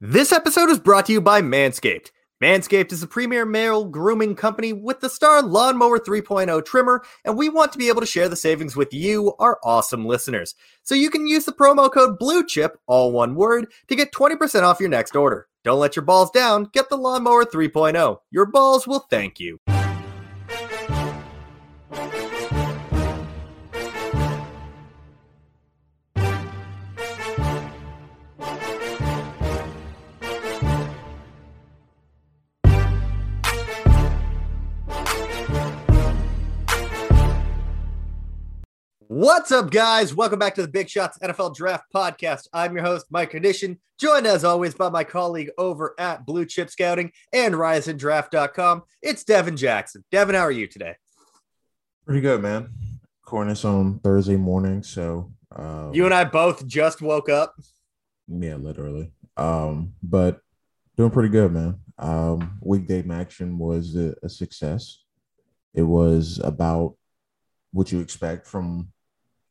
This episode is brought to you by Manscaped. Manscaped is the premier male grooming company with the Star Lawnmower 3.0 trimmer, and we want to be able to share the savings with you, our awesome listeners. So you can use the promo code BLUECHIP, all one word, to get 20% off your next order. Don't let your balls down. Get the Lawnmower 3.0. Your balls will thank you. What's up, guys? Welcome back to the Big Shots NFL Draft Podcast. I'm your host, Mike Condition, joined as always by my colleague over at Blue Chip Scouting and RiseandDraft.com. It's Devin Jackson. Devin, how are you today? Pretty good, man. Cornice on Thursday morning, so um, you and I both just woke up. Yeah, literally. Um, but doing pretty good, man. Um, weekday action was a, a success. It was about what you expect from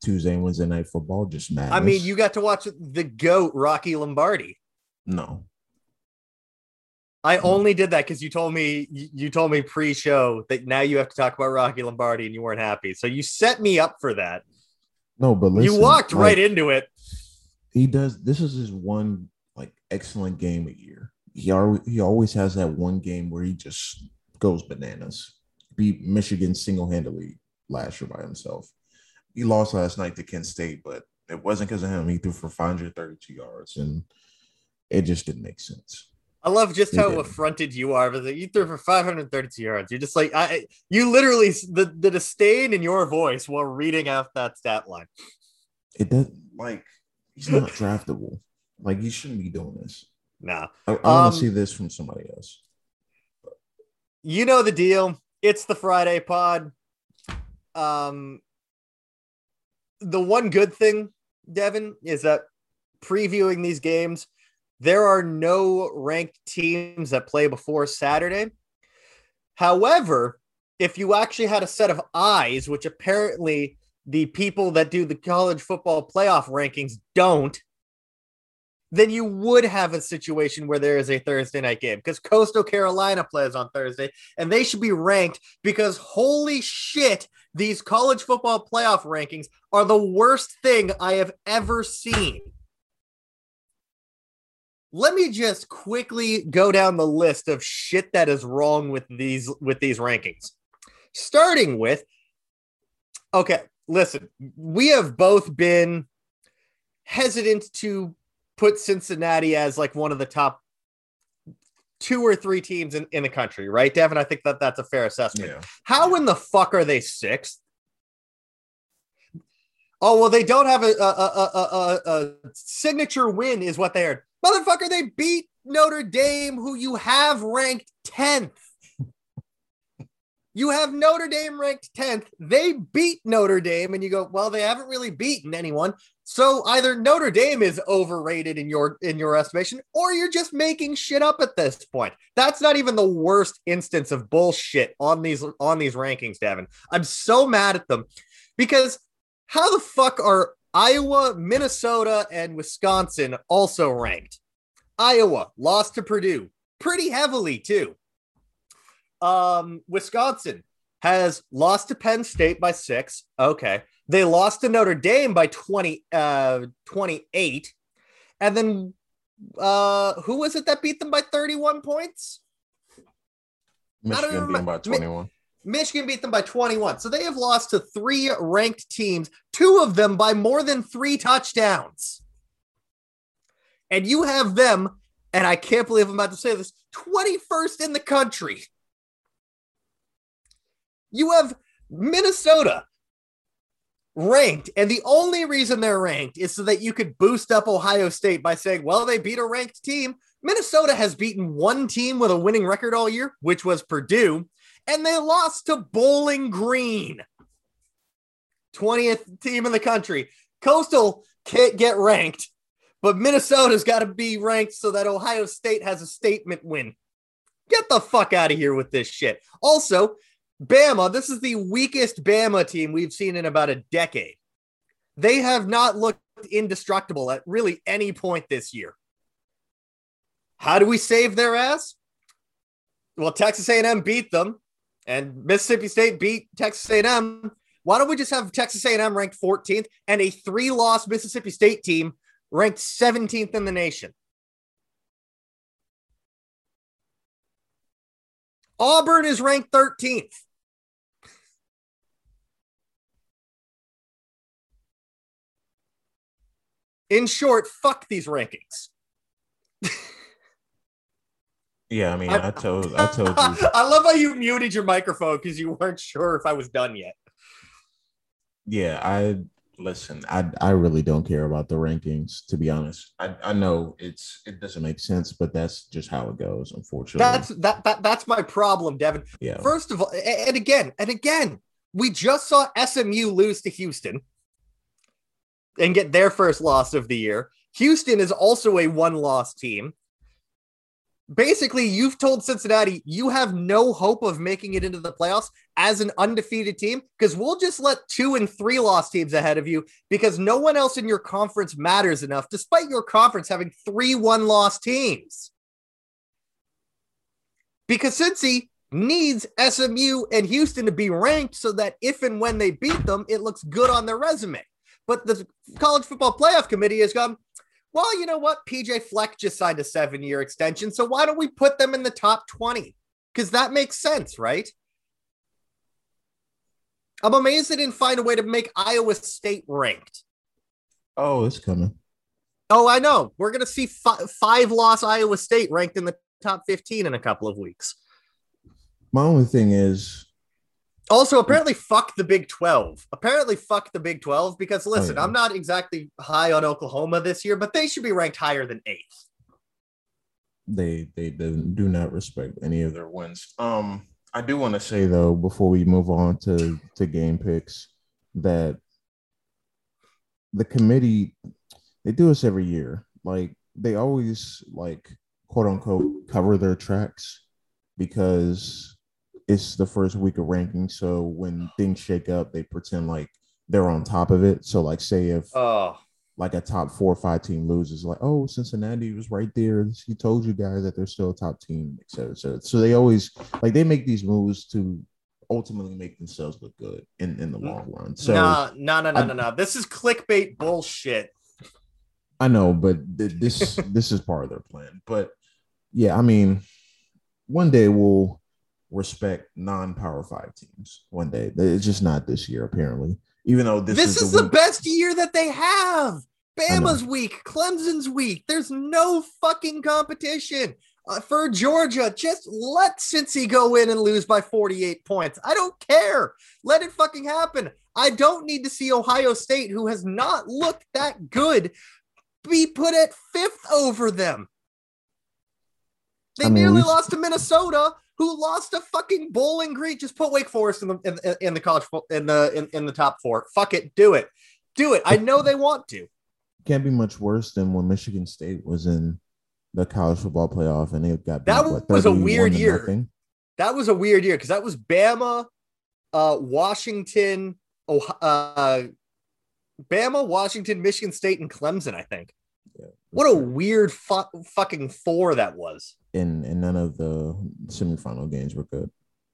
Tuesday and Wednesday night football. Just mad. I mean, you got to watch the goat Rocky Lombardi. No, I only did that because you told me you told me pre-show that now you have to talk about Rocky Lombardi and you weren't happy. So you set me up for that. No, but listen, you walked like, right into it. He does. This is his one like excellent game a year. He always he always has that one game where he just goes bananas. Beat Michigan single handedly last year by himself he lost last night to Kent State, but it wasn't because of him. He threw for 532 yards, and it just didn't make sense. I love just how affronted you are. But you threw for 532 yards. You're just like I. You literally the the disdain in your voice while reading out that stat line. It does like he's not draftable. Like he shouldn't be doing this. Nah, I, I want to um, see this from somebody else. You know the deal. It's the Friday pod. Um, the one good thing, Devin, is that previewing these games, there are no ranked teams that play before Saturday. However, if you actually had a set of eyes, which apparently the people that do the college football playoff rankings don't, then you would have a situation where there is a Thursday night game because Coastal Carolina plays on Thursday and they should be ranked because holy shit, these college football playoff rankings are the worst thing I have ever seen. Let me just quickly go down the list of shit that is wrong with these with these rankings. Starting with Okay, listen, we have both been hesitant to put Cincinnati as like one of the top two or three teams in, in the country, right, Devin? I think that that's a fair assessment. Yeah. How in the fuck are they sixth? Oh well, they don't have a a, a, a, a signature win, is what they are. Motherfucker, they beat Notre Dame, who you have ranked tenth. You have Notre Dame ranked 10th. They beat Notre Dame, and you go, well, they haven't really beaten anyone. So either Notre Dame is overrated in your in your estimation, or you're just making shit up at this point. That's not even the worst instance of bullshit on these on these rankings, Devin. I'm so mad at them because how the fuck are Iowa, Minnesota, and Wisconsin also ranked? Iowa lost to Purdue pretty heavily too. Um, Wisconsin has lost to Penn State by six. Okay. They lost to Notre Dame by 20, uh, 28. And then uh, who was it that beat them by 31 points? Michigan beat them by 21. Michigan beat them by 21. So they have lost to three ranked teams, two of them by more than three touchdowns. And you have them, and I can't believe I'm about to say this, 21st in the country. You have Minnesota ranked, and the only reason they're ranked is so that you could boost up Ohio State by saying, well, they beat a ranked team. Minnesota has beaten one team with a winning record all year, which was Purdue, and they lost to Bowling Green, 20th team in the country. Coastal can't get ranked, but Minnesota's got to be ranked so that Ohio State has a statement win. Get the fuck out of here with this shit. Also, Bama, this is the weakest Bama team we've seen in about a decade. They have not looked indestructible at really any point this year. How do we save their ass? Well, Texas A&M beat them, and Mississippi State beat Texas A&M. Why don't we just have Texas A&M ranked 14th and a three-loss Mississippi State team ranked 17th in the nation? Auburn is ranked 13th. In short, fuck these rankings. Yeah, I mean, I, I told I told you. I love how you muted your microphone because you weren't sure if I was done yet. Yeah, I listen. I I really don't care about the rankings, to be honest. I, I know it's it doesn't make sense, but that's just how it goes, unfortunately. That's that, that that's my problem, Devin. Yeah. First of all, and again, and again, we just saw SMU lose to Houston and get their first loss of the year. Houston is also a one-loss team basically you've told Cincinnati you have no hope of making it into the playoffs as an undefeated team because we'll just let two and three loss teams ahead of you because no one else in your conference matters enough, despite your conference having three one loss teams. Because Cincy needs SMU and Houston to be ranked so that if and when they beat them, it looks good on their resume. But the college football playoff committee has gone, well, you know what? PJ Fleck just signed a seven year extension. So why don't we put them in the top 20? Because that makes sense, right? I'm amazed they didn't find a way to make Iowa State ranked. Oh, it's coming. Oh, I know. We're going to see fi- five loss Iowa State ranked in the top 15 in a couple of weeks. My only thing is also, apparently, fuck the Big 12. Apparently, fuck the Big 12 because listen, oh, yeah. I'm not exactly high on Oklahoma this year, but they should be ranked higher than eighth. They they do not respect any of their wins. Um, I do want to say though, before we move on to to game picks, that the committee they do this every year. Like they always like quote unquote cover their tracks because it's the first week of ranking. So when things shake up, they pretend like they're on top of it. So like say if oh. like a top four or five team loses, like, oh, Cincinnati was right there. He told you guys that they're still a top team, et cetera, et cetera. So they always like they make these moves to ultimately make themselves look good in, in the long run. So no, no, no, no, no, no. This is clickbait bullshit. I know, but th- this this is part of their plan. But yeah, I mean, one day we'll respect non-power five teams one day. It's just not this year, apparently. Even though this, this is, is the, the best year that they have. Bama's weak, Clemson's weak. There's no fucking competition. Uh, for Georgia, just let Cincy go in and lose by 48 points. I don't care. Let it fucking happen. I don't need to see Ohio State, who has not looked that good, be put at fifth over them. They I mean, nearly lost to Minnesota, who lost a fucking Bowling Green. Just put Wake Forest in the in, in the college in the in, in the top four. Fuck it, do it, do it. I know they want to. Can't be much worse than when Michigan State was in the college football playoff and they got beat, that what, was a weird year. Nothing? That was a weird year because that was Bama, uh, Washington, uh, Bama, Washington, Michigan State, and Clemson. I think. Yeah, what a weird fu- fucking four that was and and none of the semifinal games were good.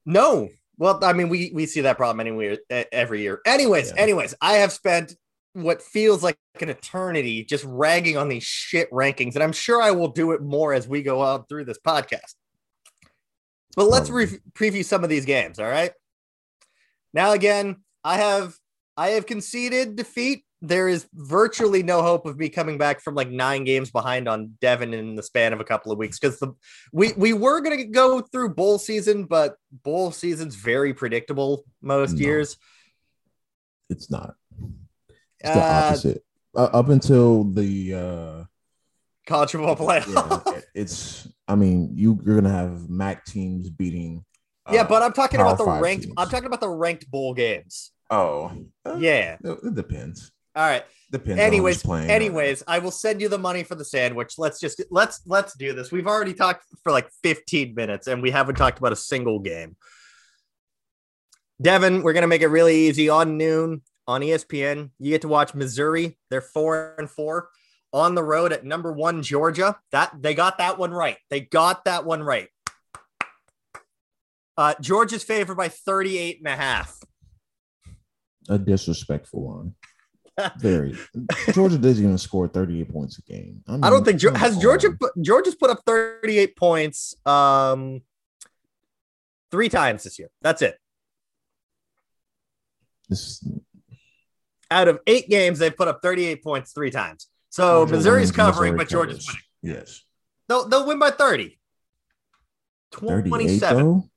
No, well, I mean, we we see that problem anyway every year. Anyways, yeah. anyways, I have spent what feels like an eternity just ragging on these shit rankings, and I'm sure I will do it more as we go on through this podcast. But let's re- preview some of these games. All right. Now, again, I have I have conceded defeat there is virtually no hope of me coming back from like nine games behind on Devin in the span of a couple of weeks because the we we were gonna go through bowl season, but bowl season's very predictable most no, years. It's not. It's the uh, opposite. Uh, up until the uh college football playoff. Yeah, it's I mean, you you're gonna have MAC teams beating yeah, but I'm talking about the ranked. Teams. I'm talking about the ranked bowl games. Oh, yeah. It depends. All right. Depends. Anyways, anyways, I will send you the money for the sandwich. Let's just let's let's do this. We've already talked for like 15 minutes and we haven't talked about a single game. Devin, we're gonna make it really easy on noon on ESPN. You get to watch Missouri. They're four and four. on the road at number one Georgia. That they got that one right. They got that one right. Uh, Georgia's favored by 38 and a half. A disrespectful one. Very. Georgia doesn't even score 38 points a game. I, mean, I don't think has Georgia put, Georgia's put up 38 points um three times this year. That's it. This out of eight games, they've put up 38 points three times. So Georgia Missouri's covering, Missouri but Georgia's winning. Yes. They'll, they'll win by 30. 27.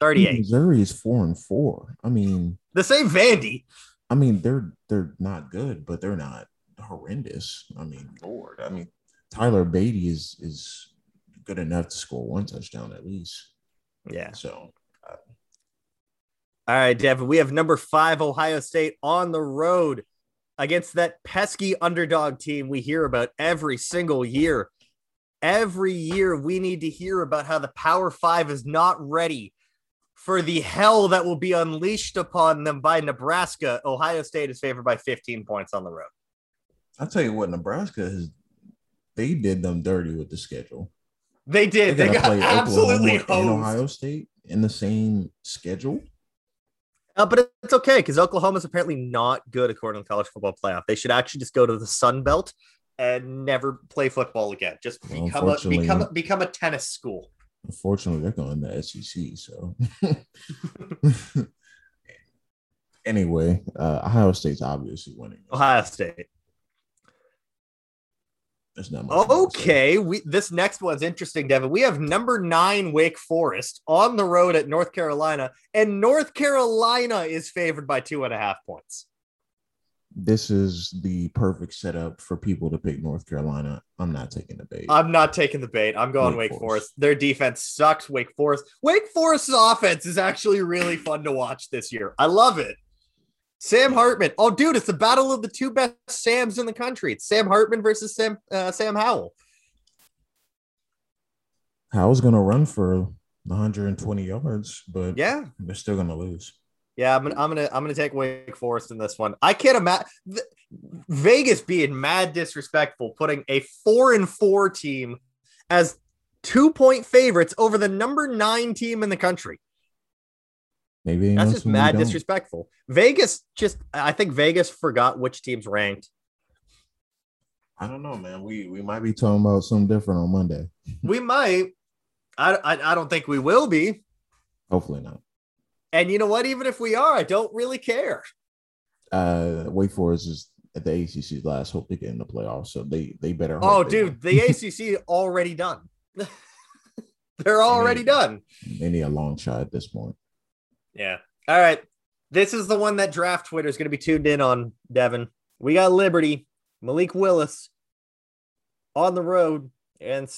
38. Missouri is four and four. I mean, the same Vandy. I mean, they're they're not good, but they're not horrendous. I mean, Lord, I mean, Tyler Beatty is is good enough to score one touchdown at least. Yeah. So all right, Devin, we have number five Ohio State on the road against that pesky underdog team we hear about every single year. Every year, we need to hear about how the Power Five is not ready for the hell that will be unleashed upon them by Nebraska. Ohio State is favored by 15 points on the road. I'll tell you what, Nebraska has they did them dirty with the schedule. They did. They got absolutely hosed. and Ohio State in the same schedule. Uh, but it's okay because Oklahoma's apparently not good according to the college football playoff. They should actually just go to the Sun Belt and never play football again. Just become a become become a tennis school. Unfortunately, they're going to SEC. So anyway, uh, Ohio State's obviously winning. Ohio State. There's not much. Okay, we this next one's interesting, Devin. We have number nine Wake Forest on the road at North Carolina, and North Carolina is favored by two and a half points. This is the perfect setup for people to pick North Carolina. I'm not taking the bait. I'm not taking the bait. I'm going Wake, Wake Forest. Forest. Their defense sucks. Wake Forest. Wake Forest's offense is actually really fun to watch this year. I love it. Sam Hartman. Oh, dude, it's the battle of the two best Sams in the country. It's Sam Hartman versus Sam uh, Sam Howell. Howell's gonna run for 120 yards, but yeah, they're still gonna lose. Yeah, I'm gonna I'm gonna I'm gonna take Wake Forest in this one. I can't imagine Vegas being mad disrespectful, putting a four and four team as two point favorites over the number nine team in the country. Maybe that's just mad disrespectful. Vegas just, I think Vegas forgot which teams ranked. I don't know, man. We we might be talking about something different on Monday. we might. I, I I don't think we will be. Hopefully not. And you know what? Even if we are, I don't really care. Uh, Wake Forest is at the ACC's last hope to get in the playoffs, so they they better. Oh, dude, the ACC already done. They're already they need, done. They need a long shot at this point. Yeah. All right. This is the one that draft Twitter is going to be tuned in on, Devin. We got Liberty, Malik Willis on the road, and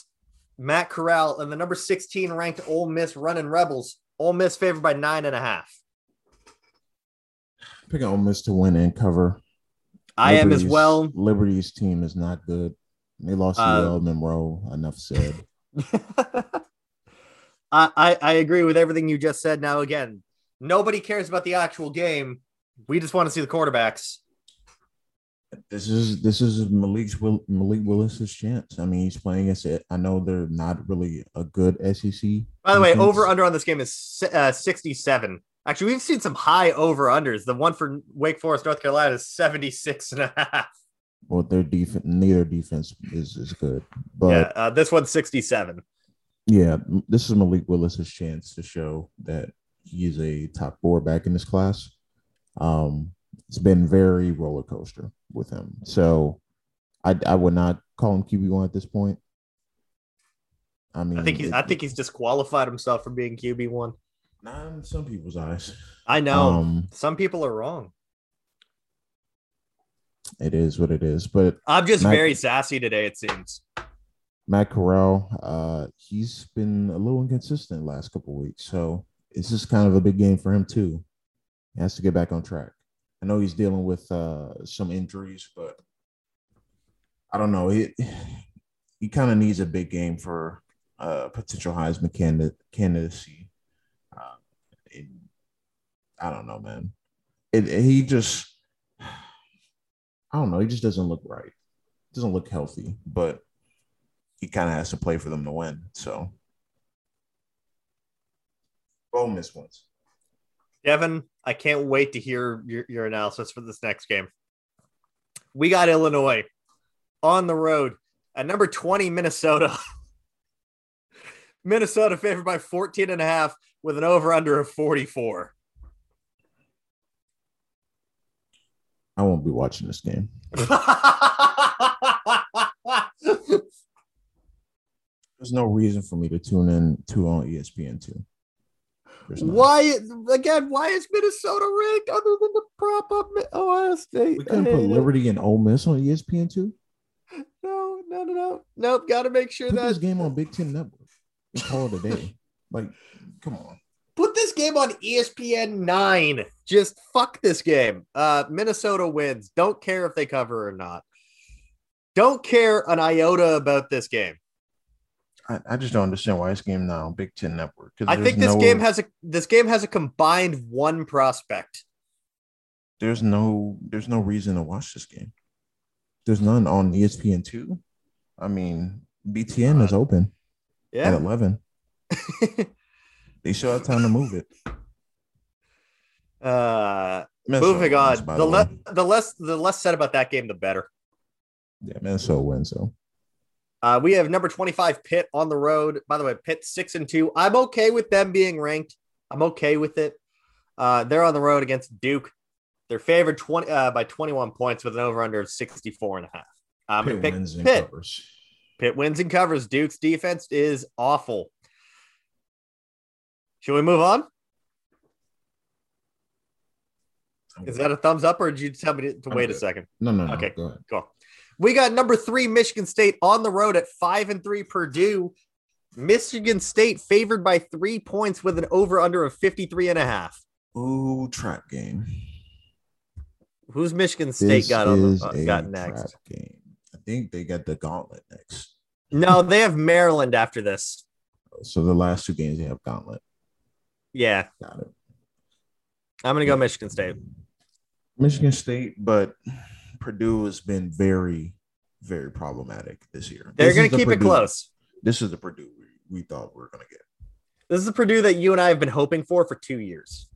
Matt Corral and the number 16 ranked Ole Miss running Rebels. Ole Miss favored by nine and a half. Pick Ole Miss to win and cover. I Liberty's, am as well. Liberty's team is not good. They lost to uh, Monroe. Enough said. I, I, I agree with everything you just said. Now again, Nobody cares about the actual game. We just want to see the quarterbacks. This is this is Malik's Will, Malik Willis's chance. I mean, he's playing against it. I know they're not really a good SEC. By the way, over under on this game is uh, 67. Actually, we've seen some high over unders. The one for Wake Forest, North Carolina is 76 and a half. Well, their defense, neither defense is, is good. But yeah, uh, this one's 67. Yeah, this is Malik Willis's chance to show that he is a top four back in this class. Um, it's been very roller coaster with him. So I, I would not call him QB one at this point. I mean, I think he's I think he's disqualified himself from being QB one. Not in some people's eyes. I know. Um, some people are wrong. It is what it is, but I'm just Matt, very sassy today. It seems. Matt Corral, uh, he's been a little inconsistent last couple weeks, so it's just kind of a big game for him too. He has to get back on track. I know he's dealing with uh, some injuries, but I don't know. He he kind of needs a big game for uh, potential Heisman candidacy. Uh, it, I don't know, man. It, it, he just I don't know. He just doesn't look right. doesn't look healthy, but he kind of has to play for them to win. So, Ole Miss wins. Devin, I can't wait to hear your, your analysis for this next game. We got Illinois on the road at number 20, Minnesota. Minnesota favored by 14 and a half with an over under of 44. I won't be watching this game. There's no reason for me to tune in to on ESPN two. Why again? Why is Minnesota ranked other than the prop up Ohio State? We couldn't put Liberty and Ole Miss on ESPN two. No, no, no, no, nope. Got to make sure put that this game on Big Ten Network and call it a day. like, come on. Put this game on ESPN nine. Just fuck this game. Uh, Minnesota wins. Don't care if they cover or not. Don't care an iota about this game. I, I just don't understand why this game now Big Ten Network. I think this no, game has a this game has a combined one prospect. There's no there's no reason to watch this game. There's none on ESPN two. I mean, BTN uh, is open. Yeah, at eleven. they still have time to move it. Uh, Minnesota moving on. Wins, the, the, le- the less the less said about that game, the better. Yeah, Minnesota wins so. Uh, we have number 25 Pitt on the road. By the way, Pitt six and two. I'm okay with them being ranked. I'm okay with it. Uh, they're on the road against Duke. They're favored 20 uh, by 21 points with an over under of 64 and a half. I'm going to pick wins Pitt. Covers. Pitt wins and covers. Duke's defense is awful. Should we move on? Is that a thumbs up, or did you tell me to, to wait good. a second? No, no, no. Okay, go ahead. Cool. We got number three Michigan State on the road at five and three Purdue. Michigan State favored by three points with an over under of 53 and a half. Ooh, trap game. Who's Michigan State this got on the, uh, got next? Game. I think they got the gauntlet next. No, they have Maryland after this. So the last two games they have gauntlet. Yeah. Got it. I'm gonna go Michigan State. Michigan State, but Purdue has been very, very problematic this year. They're going to keep Purdue, it close. This is the Purdue we, we thought we were going to get. This is the Purdue that you and I have been hoping for for two years.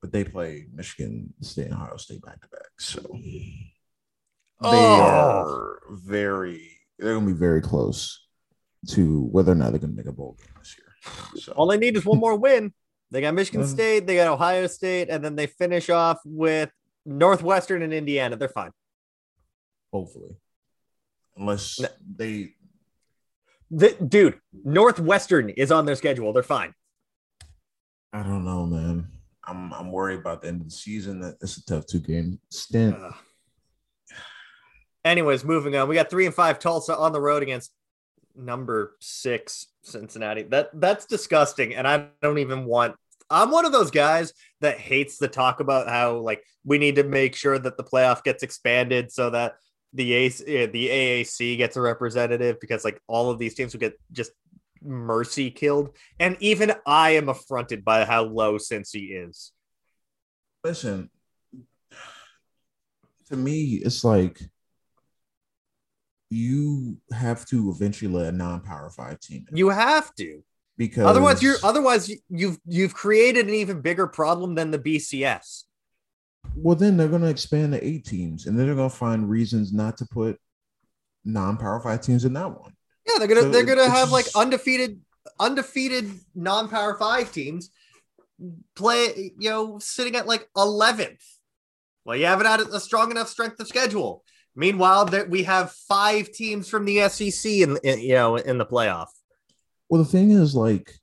But they play Michigan State and Ohio State back to back. So oh. they are very, they're going to be very close to whether or not they're going to make a bowl game this year. So. All they need is one more win. They got Michigan mm-hmm. State, they got Ohio State, and then they finish off with Northwestern and Indiana. They're fine. Hopefully, unless they. The, dude, Northwestern is on their schedule. They're fine. I don't know, man. I'm I'm worried about the end of the season. That it's a tough two game stint. Uh, anyways, moving on. We got three and five Tulsa on the road against number six Cincinnati. That that's disgusting, and I don't even want. I'm one of those guys that hates the talk about how like we need to make sure that the playoff gets expanded so that the A the AAC gets a representative because like all of these teams will get just mercy killed, and even I am affronted by how low Cincy is. Listen, to me, it's like you have to eventually let a non-power five team. In. You have to because otherwise you're otherwise you've you've created an even bigger problem than the BCS. Well, then they're going to expand to eight teams, and then they're going to find reasons not to put non-power five teams in that one. Yeah, they're gonna so they're gonna have like undefeated undefeated non-power five teams play. You know, sitting at like eleventh. Well, you haven't had a strong enough strength of schedule. Meanwhile, that we have five teams from the SEC in, in you know in the playoff. Well, the thing is, like,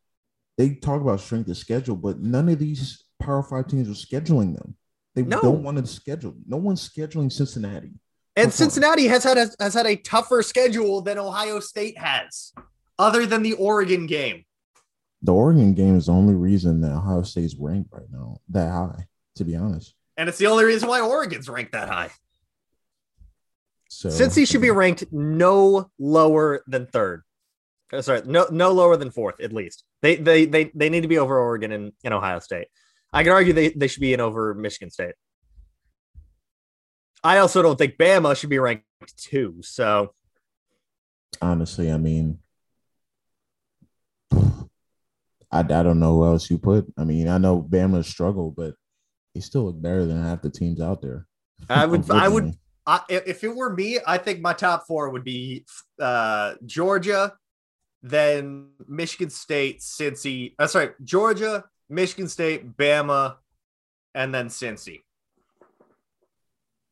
they talk about strength of schedule, but none of these Power Five teams are scheduling them. They no. don't want to schedule. No one's scheduling Cincinnati. And Cincinnati has had a, has had a tougher schedule than Ohio State has, other than the Oregon game. The Oregon game is the only reason that Ohio State's ranked right now that high. To be honest, and it's the only reason why Oregon's ranked that high. So Cincy should be ranked no lower than third. Oh, sorry, no no lower than fourth at least. They they they they need to be over Oregon and, and Ohio State. I can argue they, they should be in over Michigan State. I also don't think Bama should be ranked two. So honestly, I mean, I, I don't know who else you put. I mean, I know Bama struggled, but he still look better than half the teams out there. I would, I would, I, if it were me, I think my top four would be uh, Georgia, then Michigan State, Cincy. Uh, sorry, Georgia, Michigan State, Bama, and then Cincy.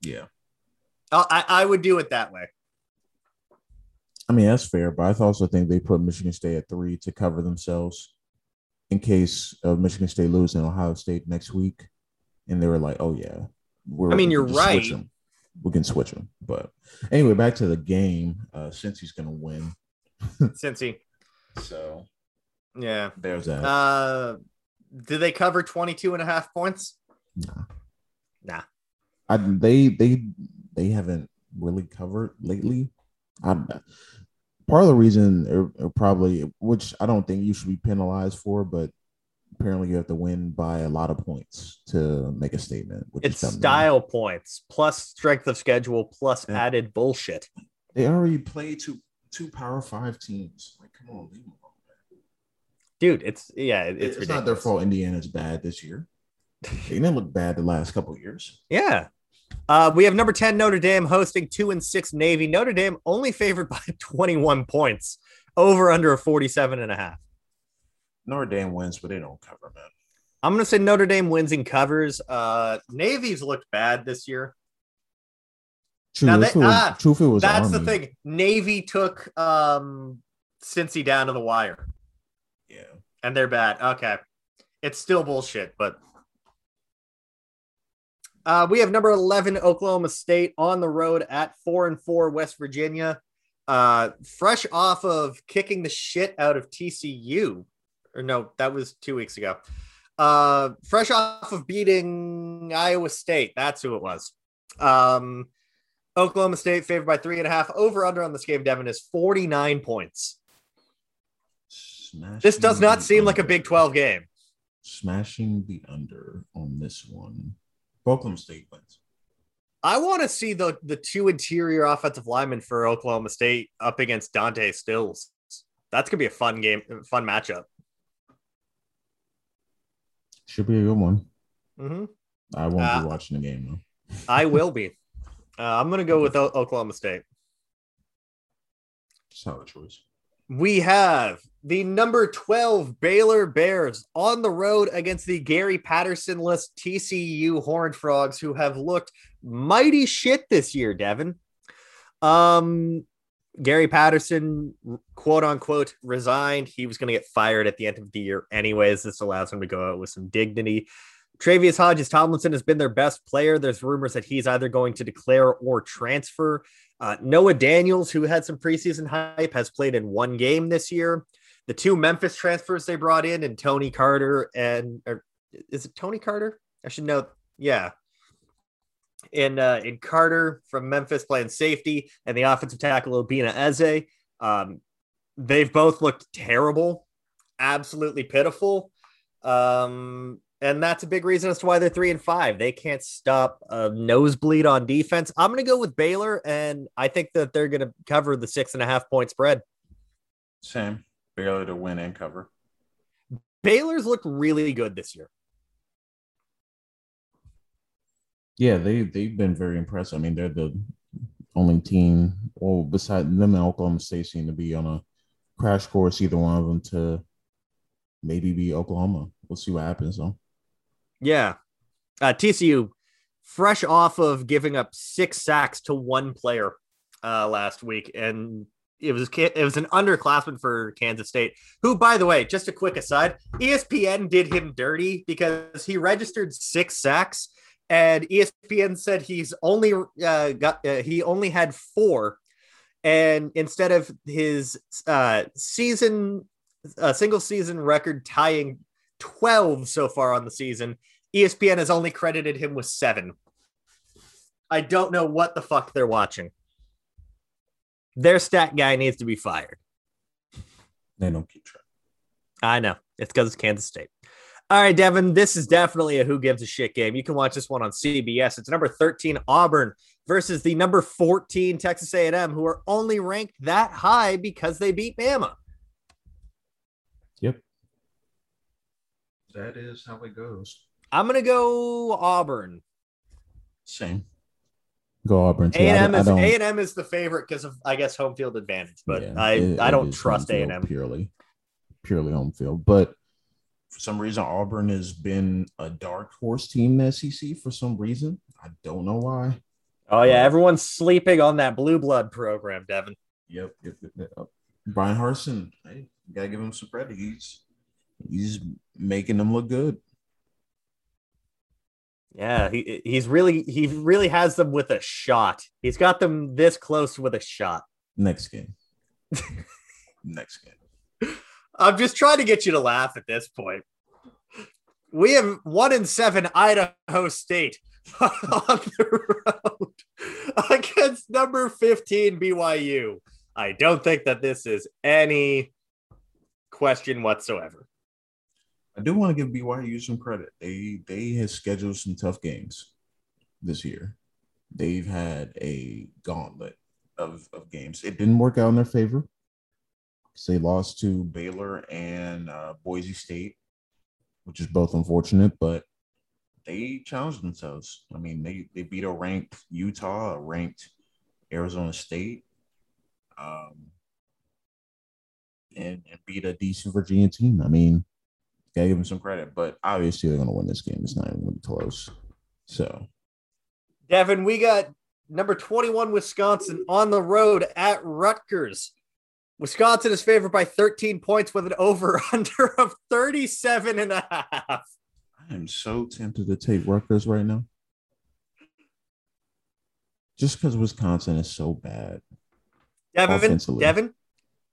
Yeah, I, I would do it that way. I mean, that's fair, but I also think they put Michigan State at three to cover themselves in case of Michigan State losing Ohio State next week. And they were like, oh, yeah. I mean, you're right. We can switch them. But anyway, back to the game. Uh, since he's going to win. Cincy. So, yeah. There's that. Uh, do they cover 22 and a half points? Nah. Nah. I, they, they, they haven't really covered lately. I, part of the reason, or, or probably, which I don't think you should be penalized for, but apparently you have to win by a lot of points to make a statement. it's style points plus strength of schedule plus yeah. added bullshit. They already play two two power five teams. Like, come on, dude. It's yeah, it's, it's not their fault. Indiana's bad this year. They didn't look bad the last couple years. Yeah, uh, we have number 10 Notre Dame hosting two and six Navy. Notre Dame only favored by 21 points, over under a 47 and a half. Notre Dame wins, but they don't cover, man. I'm going to say Notre Dame wins and covers. Uh, Navy's looked bad this year. True, now they, was, ah, was that's Army. the thing. Navy took um, Cincy down to the wire. And they're bad. Okay. It's still bullshit, but uh, we have number 11 Oklahoma State on the road at four and four West Virginia. Uh, fresh off of kicking the shit out of TCU. Or no, that was two weeks ago. Uh, fresh off of beating Iowa State. That's who it was. Um, Oklahoma State favored by three and a half. Over under on this game, Devin, is 49 points. Smashing this does not seem under. like a Big 12 game. Smashing the under on this one. Oklahoma State wins. I want to see the the two interior offensive linemen for Oklahoma State up against Dante Stills. That's gonna be a fun game, fun matchup. Should be a good one. Mm-hmm. I won't uh, be watching the game though. I will be. Uh, I'm gonna go with o- Oklahoma State. Solid choice we have the number 12 Baylor Bears on the road against the Gary Patterson-less TCU Horned Frogs, who have looked mighty shit this year, Devin. Um, Gary Patterson, quote unquote, resigned. He was going to get fired at the end of the year, anyways. This allows him to go out with some dignity. Tre'Vius Hodges-Tomlinson has been their best player. There's rumors that he's either going to declare or transfer. Uh, Noah Daniels, who had some preseason hype, has played in one game this year. The two Memphis transfers they brought in, and Tony Carter and or, is it Tony Carter? I should know. Yeah, in uh, in Carter from Memphis playing safety, and the offensive tackle Obinna Eze. Um, they've both looked terrible, absolutely pitiful. Um, and that's a big reason as to why they're three and five. They can't stop a nosebleed on defense. I'm going to go with Baylor, and I think that they're going to cover the six and a half point spread. Same Baylor to win and cover. Baylor's looked really good this year. Yeah, they they've been very impressive. I mean, they're the only team, well, beside them and Oklahoma State, seem to be on a crash course. Either one of them to maybe be Oklahoma. We'll see what happens though. Yeah. Uh, TCU, fresh off of giving up six sacks to one player uh, last week. And it was it was an underclassman for Kansas State, who, by the way, just a quick aside, ESPN did him dirty because he registered six sacks, and ESPN said he's only uh, got uh, he only had four, and instead of his uh, season a single season record tying 12 so far on the season. ESPN has only credited him with seven. I don't know what the fuck they're watching. Their stat guy needs to be fired. They don't keep track. I know. It's because it's Kansas State. All right, Devin, this is definitely a who gives a shit game. You can watch this one on CBS. It's number 13 Auburn versus the number 14 Texas A&M, who are only ranked that high because they beat Bama. Yep. That is how it goes. I'm gonna go Auburn. Same. Go Auburn. A&M is A&M is the favorite because of I guess home field advantage, but yeah, I it- I don't trust A&M. purely, purely home field. But for some reason, Auburn has been a dark horse team in the SEC. For some reason, I don't know why. Oh yeah, everyone's sleeping on that blue blood program, Devin. Yep. yep, yep, yep. Bryan Harsin, hey, gotta give him some credit. He's he's making them look good. Yeah, he he's really he really has them with a shot. He's got them this close with a shot. Next game. Next game. I'm just trying to get you to laugh at this point. We have one in seven Idaho State on the road against number 15 BYU. I don't think that this is any question whatsoever. I do want to give BYU some credit. They they have scheduled some tough games this year. They've had a gauntlet of, of games. It didn't work out in their favor. They lost to Baylor and uh, Boise State, which is both unfortunate, but they challenged themselves. I mean, they they beat a ranked Utah, a ranked Arizona State, um, and, and beat a decent Virginia team. I mean, gotta give them some credit, but obviously they're gonna win this game. It's not even gonna be close. So Devin, we got number 21 Wisconsin on the road at Rutgers. Wisconsin is favored by 13 points with an over under of 37 and a half. I am so tempted to take Rutgers right now. Just because Wisconsin is so bad. Devin, Devin,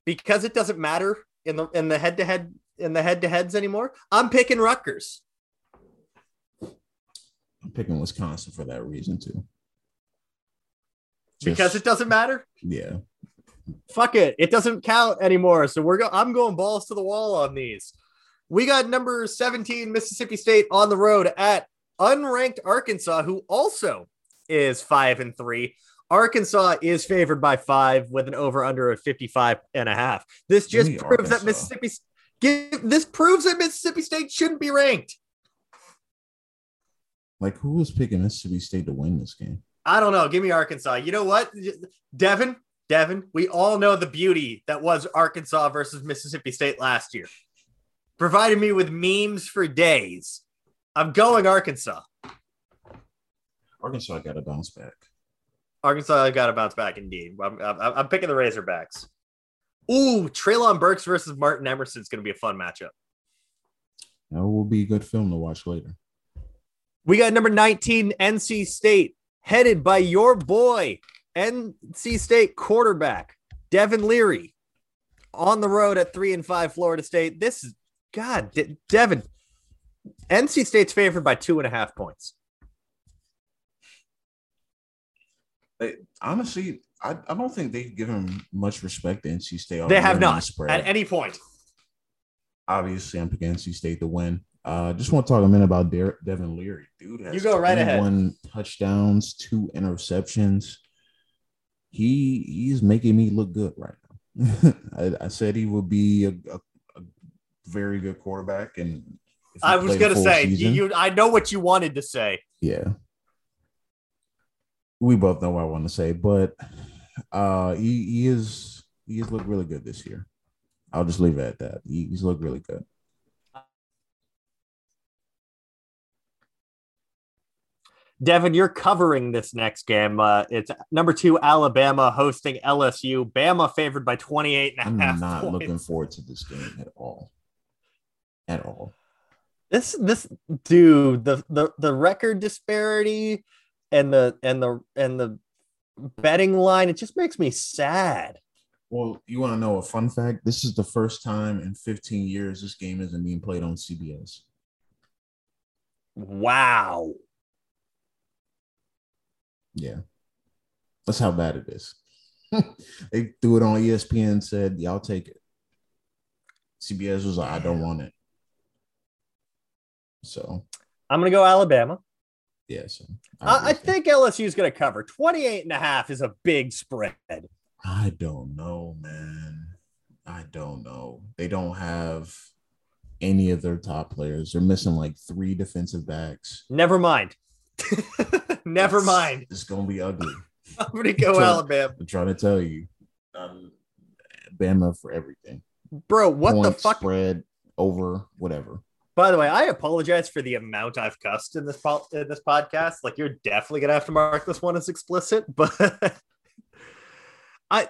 because it doesn't matter in the in the head to head in the head to heads anymore. I'm picking Rutgers. I'm picking Wisconsin for that reason too. Because it doesn't matter. yeah. Fuck it. It doesn't count anymore. So we're go I'm going balls to the wall on these. We got number 17 Mississippi State on the road at unranked Arkansas, who also is five and three. Arkansas is favored by five with an over under of 55 and a half. This just proves that Arkansas. Mississippi give, this proves that Mississippi State shouldn't be ranked. Like who was picking Mississippi State to win this game? I don't know. Give me Arkansas. You know what? Devin, Devin, we all know the beauty that was Arkansas versus Mississippi State last year. Provided me with memes for days. I'm going Arkansas. Arkansas got to bounce back. Arkansas got to bounce back indeed. I'm, I'm, I'm picking the Razorbacks. Ooh, Treylon Burks versus Martin Emerson is going to be a fun matchup. That will be a good film to watch later. We got number 19, NC State, headed by your boy, NC State quarterback, Devin Leary, on the road at three and five, Florida State. This is, God, De- Devin, NC State's favored by two and a half points. They, honestly, I, I don't think they've given much respect to NC State. They have not the at any point. Obviously, I'm picking NC State to win. Uh, just want to talk a minute about Der- Devin Leary. Dude, has You go right ahead. One touchdowns, two interceptions. He he's making me look good right now. I, I said he would be a, a, a very good quarterback, and I was going to say, season- you. I know what you wanted to say. yeah. We both know what I want to say, but uh he, he is he has looked really good this year. I'll just leave it at that. He, he's looked really good. Devin, you're covering this next game. Uh, it's number two, Alabama hosting LSU. Bama favored by 28 and I'm a half not points. looking forward to this game at all. At all. This this dude, the the the record disparity and the and the and the betting line, it just makes me sad. Well, you want to know a fun fact? This is the first time in 15 years this game isn't being played on CBS. Wow. Yeah. That's how bad it is. they threw it on ESPN and said, Y'all take it. CBS was like, I don't want it. So I'm gonna go Alabama. Yeah, so I, I agree with you. think LSU is going to cover 28 and a half is a big spread. I don't know, man. I don't know. They don't have any of their top players. They're missing like three defensive backs. Never mind. Never It's- mind. It's gonna be ugly. I'm going to go. Alabama. I'm trying to tell you. Um, Bama for everything. Bro, what the fuck? Spread over whatever. By the way, I apologize for the amount I've cussed in this po- in this podcast. Like, you're definitely gonna have to mark this one as explicit. But I,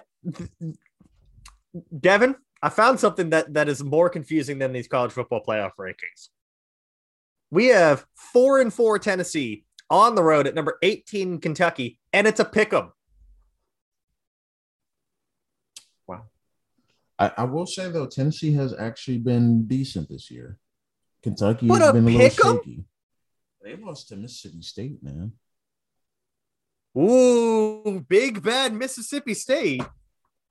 Devin, I found something that that is more confusing than these college football playoff rankings. We have four and four Tennessee on the road at number 18 Kentucky, and it's a pick 'em. I, I will say though, Tennessee has actually been decent this year. Kentucky has been a little shaky. They lost to Mississippi State, man. Ooh, big bad Mississippi State.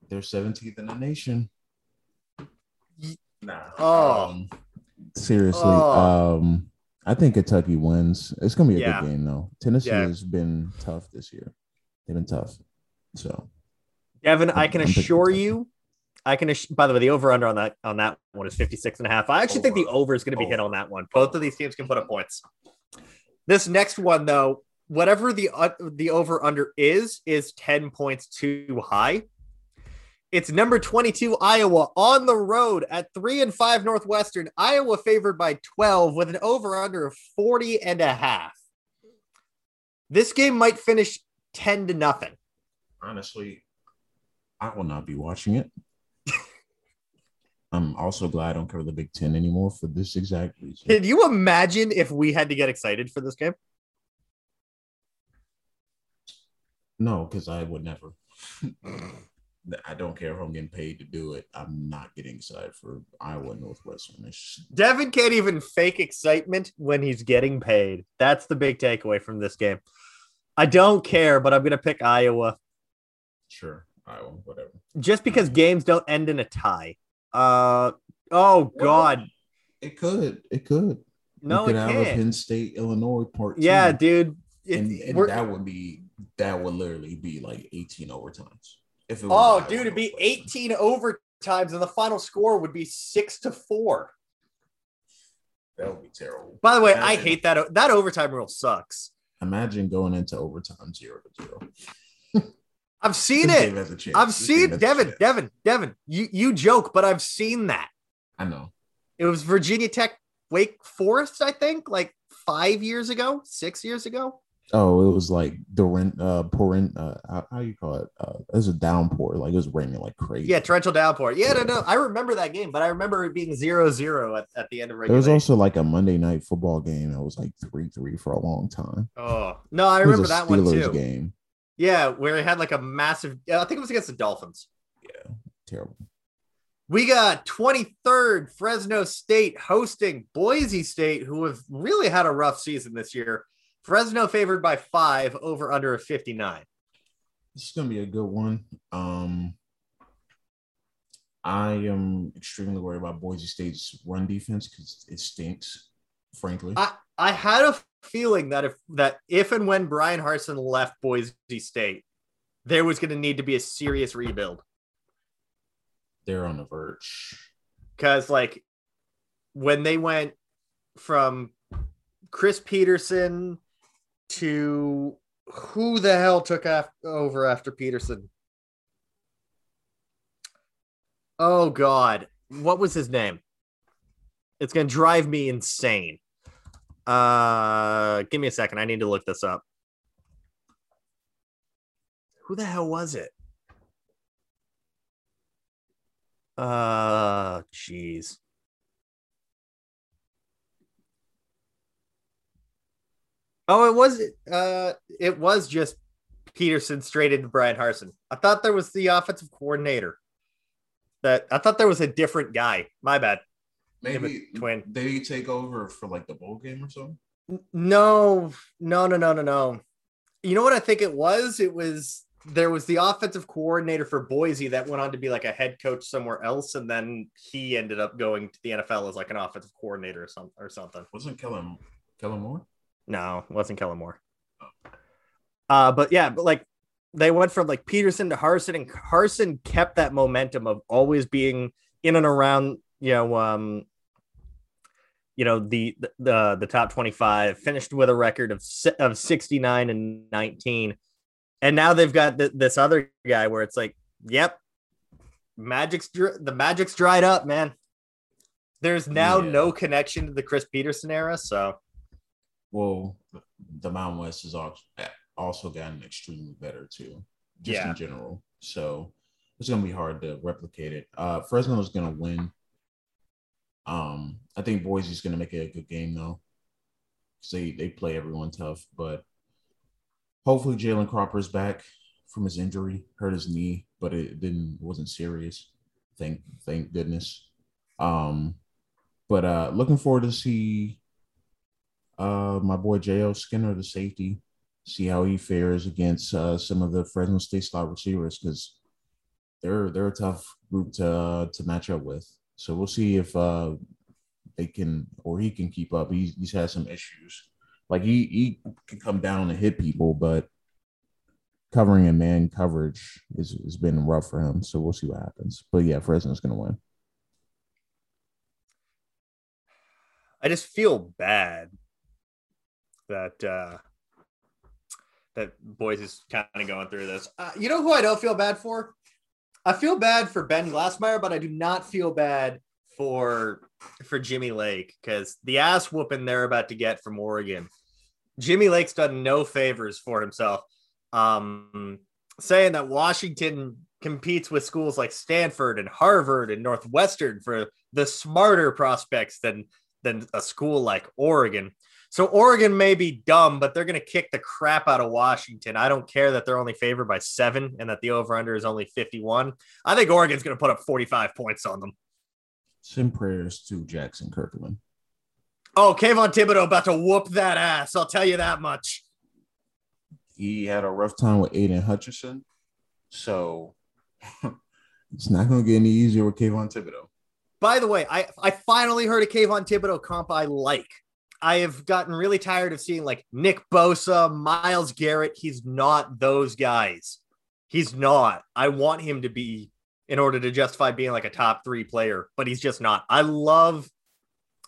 They're 17th in the nation. Nah. Oh. Um, seriously, Oh. um, I think Kentucky wins. It's gonna be a Yeah. good game though. Tennessee Yeah. has been tough this year. They've been tough. So Devin, I I'm- can I'm assure you, I can. By the way, the over under on that on that one is 56 and a half. I actually think the Over. over is going to be hit on that one. Both of these teams can put up points. This next one, though, whatever the uh, the over under is, is 10 points too high. It's number 22 Iowa on the road at 3 and 5 Northwestern. Iowa favored by 12 with an over under of 40 and a half. This game might finish 10 to nothing. honestly, I will not be watching it. I'm also glad I don't cover the Big Ten anymore for this exact reason. Can you imagine if we had to get excited for this game? No, because I would never. I don't care if I'm getting paid to do it. I'm not getting excited for Iowa Northwestern. Devin can't even fake excitement when he's getting paid. That's the big takeaway from this game. I don't care, but I'm going to pick Iowa sure Iowa, whatever. just because um, games don't end in a tie. Uh oh god, It could. It could. no, we it could have a can't. Penn State, Illinois part. two. Yeah, dude. It- and, and that would be that would literally be like 18 overtimes. If it was oh, dude, it'd be 18 overtimes, and the final score would be six to four. That would be terrible. By the way, I hate that. That overtime rule sucks. Imagine going into overtime zero to zero. I've seen it. game has a chance. I've This seen game has a Devin. Devin, Devin. You you joke, but I've seen that. I know. It was Virginia Tech, Wake Forest, I think, like five years ago, six years ago. Oh, it was like the rent, uh, pouring. Uh, how, how you call it? Uh, it was a downpour. Like it was raining like crazy. Yeah, torrential downpour. Yeah, no, no. I remember that game, but I remember it being zero zero at, at the end of regular. There was also like a Monday night football game that was like three three for a long time. oh no, I remember that one Steelers too. game. Yeah, where it had like a massive. I think it was against the Dolphins. Yeah, terrible. We got 23rd Fresno State hosting Boise State, who have really had a rough season this year. Fresno favored by five over under a 59. This is gonna be a good one. Um, I am extremely worried about Boise State's run defense because it stinks. Frankly, I, I had a feeling that if that if and when Bryan Harsin left Boise State, there was going to need to be a serious rebuild they're on the verge. because like when they went from Chris Petersen to who the hell took over after Petersen? Oh God, what was his name? It's gonna drive me insane. Uh, give me a second. I need to look this up. Who the hell was it? Uh, jeez. Oh, it was uh it was just Petersen straight into Bryan Harsin. I thought there was the offensive coordinator. That I thought there was a different guy. My bad. Maybe twin. Did he take over for like the bowl game or something? No, no, no, no, no, no. You know what I think it was? It was there was the offensive coordinator for Boise that went on to be like a head coach somewhere else, and then he ended up going to the NFL as like an offensive coordinator or some or something. Wasn't Kellen Kellen Moore? No, wasn't Kellen Moore. Uh, but yeah, but like they went from like Petersen to Harsin, and Harsin kept that momentum of always being in and around, you know, um, you know the the the top 25 finished with a record of of 69 and 19 and now they've got th- this other guy where it's like yep magic's the magic's dried up man. There's now yeah. no connection to the chris petersen era so. Well the mountain west has also gotten extremely better too just yeah. in general. So it's going to be hard to replicate it. Uh fresno is going to win um, I think Boise's going to make it a good game though. They they play everyone tough, but hopefully Jalen Cropper's back from his injury, hurt his knee, but it didn't wasn't serious. Thank thank goodness. Um, but uh, looking forward to see uh my boy JL Skinner, the safety, see how he fares against uh, some of the Fresno State slot receivers because they're they're a tough group to uh, to match up with. So we'll see if uh, they can or he can keep up. He's he's had some issues. Like he he can come down and hit people, but covering a man coverage is has been rough for him. So we'll see what happens. But yeah, Fresno's gonna win. I just feel bad that uh that boys is kind of going through this. Uh, you know who I don't feel bad for? I feel bad for Ben Glassmeyer, but I do not feel bad for for Jimmy Lake because the ass whooping they're about to get from Oregon. Jimmy Lake's done no favors for himself. Um, saying that Washington competes with schools like Stanford and Harvard and Northwestern for the smarter prospects than than a school like Oregon. So Oregon may be dumb, but they're going to kick the crap out of Washington. I don't care that they're only favored by seven and that the over under is only 51. I think Oregon's going to put up 45 points on them. Send prayers to Jaxson Kirkland. Oh, Kayvon Thibodeaux about to whoop that ass. I'll tell you that much. He had a rough time with Aidan Hutchinson. So it's not going to get any easier with Kayvon Thibodeaux. By the way, I, I finally heard a Kayvon Thibodeaux comp I like. I have gotten really tired of seeing like Nick Bosa, Myles Garrett. He's not those guys. He's not. I want him to be in order to justify being like a top three player, but he's just not. I love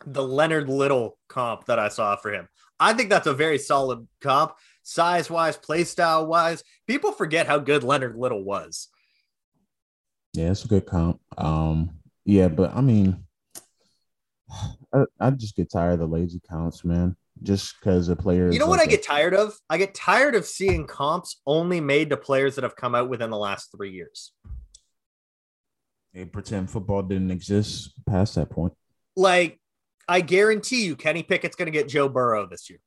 the Leonard Little comp that I saw for him. I think that's a very solid comp, size wise, play style wise. People forget how good Leonard Little was. Yeah, it's a good comp. Um, yeah, but I mean, I, I just get tired of the lazy counts, man. Just because a player. You know what I get tired of? I get tired of seeing comps only made to players that have come out within the last three years. They pretend football didn't exist past that point. Like, I guarantee you, Kenny Pickett's going to get Joe Burrow this year.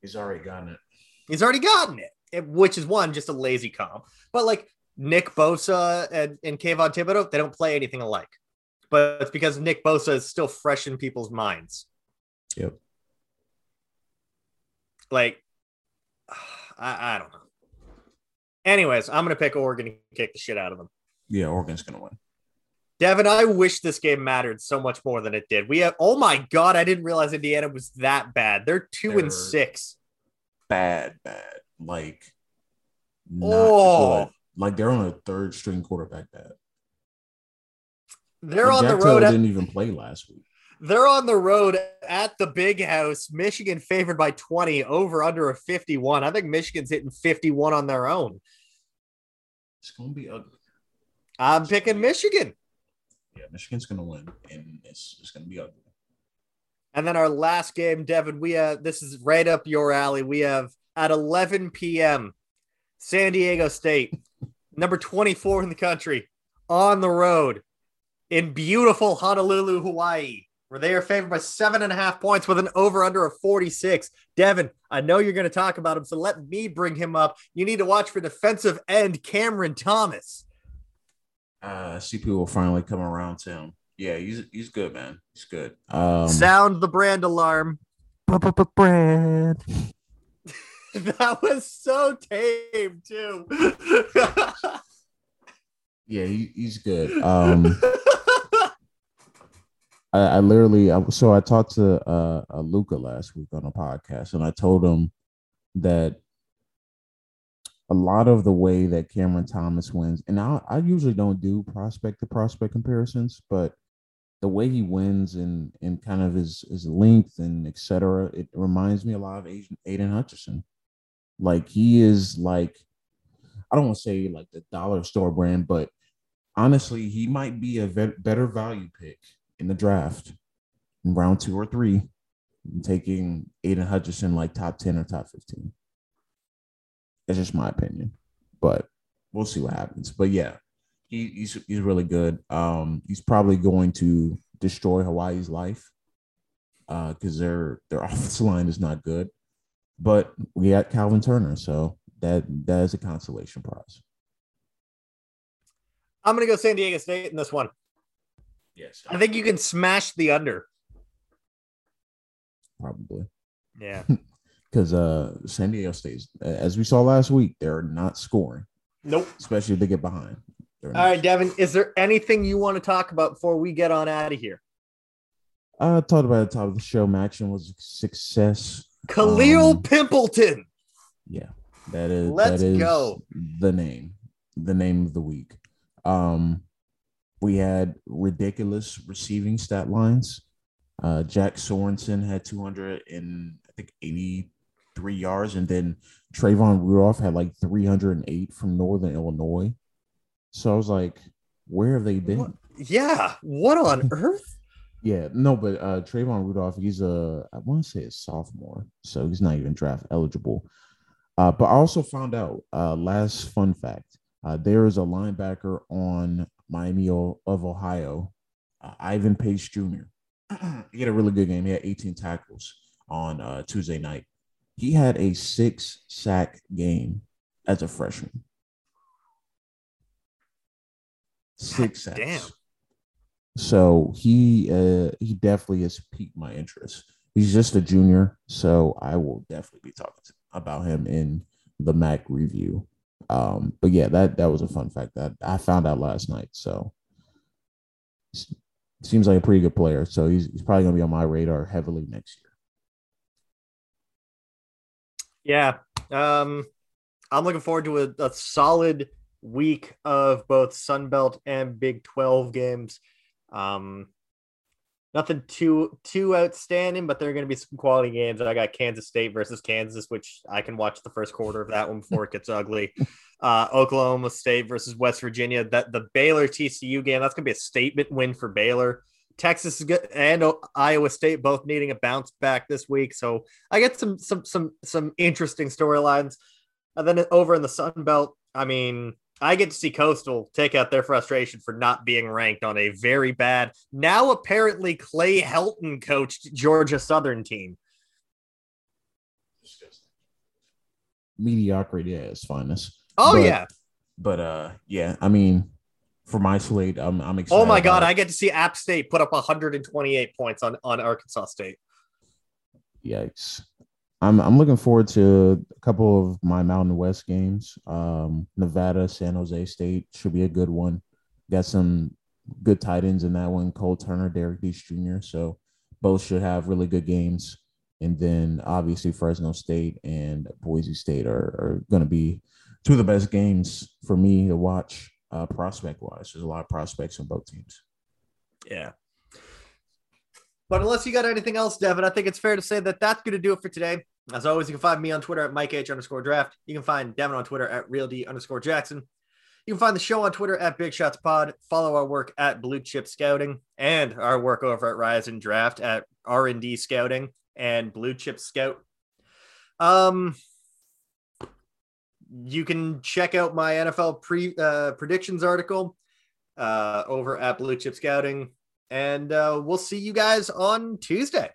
He's already gotten it. He's already gotten it, it which is one just a lazy comp. But like Nick Bosa and, and Kayvon Thibodeaux, they don't play anything alike but it's because Nick Bosa is still fresh in people's minds. Yep. Like, I, I don't know. Anyways, I'm going to pick Oregon and kick the shit out of them. Yeah, Oregon's going to win. Devin, I wish this game mattered so much more than it did. We have, oh my God, I didn't realize Indiana was that bad. They're 2 They're and six. Bad, bad. Like, oh. Good. Like, they're on a third string quarterback bad. They're on the road. At, didn't even play last week. They're on the road at the big house. Michigan favored by 20 over under a 51. I think Michigan's hitting 51 on their own. It's going to be ugly. I'm picking Michigan. Yeah, Michigan's going to win, and it's, it's going to be ugly. And then our last game, Devin, we have this is right up your alley. We have at 11 p.m. San Diego State, number 24 in the country, on the road in beautiful Honolulu, Hawaii, where they are favored by seven and a half points with an over under of 46. Devin, I know you're going to talk about him, so let me bring him up. You need to watch for defensive end Cameron Thomas. Uh, CP will finally come around to him. Yeah, he's he's good, man. He's good. Um, Sound the brand alarm. Brand. that was so tame too. yeah, he, he's good. Um, I, I literally, I, so I talked to uh, uh, Luca last week on a podcast, and I told him that a lot of the way that Cameron Thomas wins, and I, I usually don't do prospect to prospect comparisons, but the way he wins and and kind of his his length and etc. It reminds me a lot of Aidan, Aidan Hutchinson. Like he is like, I don't want to say like the dollar store brand, but honestly, he might be a better value pick in the draft in round two or three, taking Aidan Hutchinson like top 10 or top 15. That's just my opinion, but we'll see what happens. But yeah, he, he's he's really good. Um, he's probably going to destroy Hawaii's life because uh, their their offensive line is not good. But we got Calvin Turner, so that that is a consolation prize. I'm gonna go San Diego State in this one. Yes, I think you can smash the under. Probably. Yeah. Because uh, San Diego State, as we saw last week, they're not scoring. Nope. Especially if they get behind. All right, Devin, is there anything you want to talk about before we get on out of here? I talked about the top of the show. MACtion was a success. Kalil um, Pimpleton. Yeah, that is. Let's that is go. The name, the name of the week. Um, we had ridiculous receiving stat lines. Uh, Jack Sorenson had 200 and I think 83 yards, and then Trayvon Rudolph had like 308 from Northern Illinois. So I was like, where have they been? What? Yeah, what on earth? Yeah, no, but uh Trayvon Rudolph, he's a I want to say a sophomore, so he's not even draft eligible. Uh, but I also found out uh last fun fact, uh, there is a linebacker on Miami of Ohio, uh, Ivan Pace Jr. he had a really good game. He had 18 tackles on uh, Tuesday night. He had a six sack game as a freshman. Six sacks. Damn. So he uh, he definitely has piqued my interest. He's just a junior, so I will definitely be talking about him in the MAC review. Um, but yeah, that that was a fun fact that I found out last night. So seems like a pretty good player. So he's, he's probably gonna be on my radar heavily next year. Yeah. Um, I'm looking forward to a, a solid week of both Sun Belt and Big 12 games. Um, nothing too too outstanding, but there are going to be some quality games. I got Kansas State versus Kansas, which I can watch the first quarter of that one before it gets ugly. Uh, Oklahoma State versus West Virginia. That the Baylor TCU game that's going to be a statement win for Baylor. Texas is good, and Iowa State both needing a bounce back this week. So I get some some some some interesting storylines. And then over in the Sun Belt, I mean, I get to see Coastal take out their frustration for not being ranked on a very bad, now apparently Clay Helton coached Georgia Southern team. Mediocrity at its finest. Oh but, yeah. But uh yeah, I mean for my slate, I'm I'm excited. Oh my god, I get to see App State put up 128 points on, on Arkansas State. Yikes. I'm I'm looking forward to a couple of my Mountain West games. Um, Nevada, San Jose State should be a good one. Got some good tight ends in that one. Cole Turner, Derrick Deese Jr. So both should have really good games. And then obviously Fresno State and Boise State are, are going to be two of the best games for me to watch uh, prospect wise. There's a lot of prospects on both teams. Yeah. But unless you got anything else, Devin, I think it's fair to say that that's going to do it for today. As always, you can find me on Twitter at Mike H underscore draft. You can find Devin on Twitter at Real D underscore Jackson. You can find the show on Twitter at Big Shots Pod. Follow our work at Blue Chip Scouting and our work over at Rise and Draft at R and D Scouting and Blue Chip Scout. Um, you can check out my NFL pre uh, predictions article uh, over at Blue Chip Scouting, and uh, we'll see you guys on Tuesday.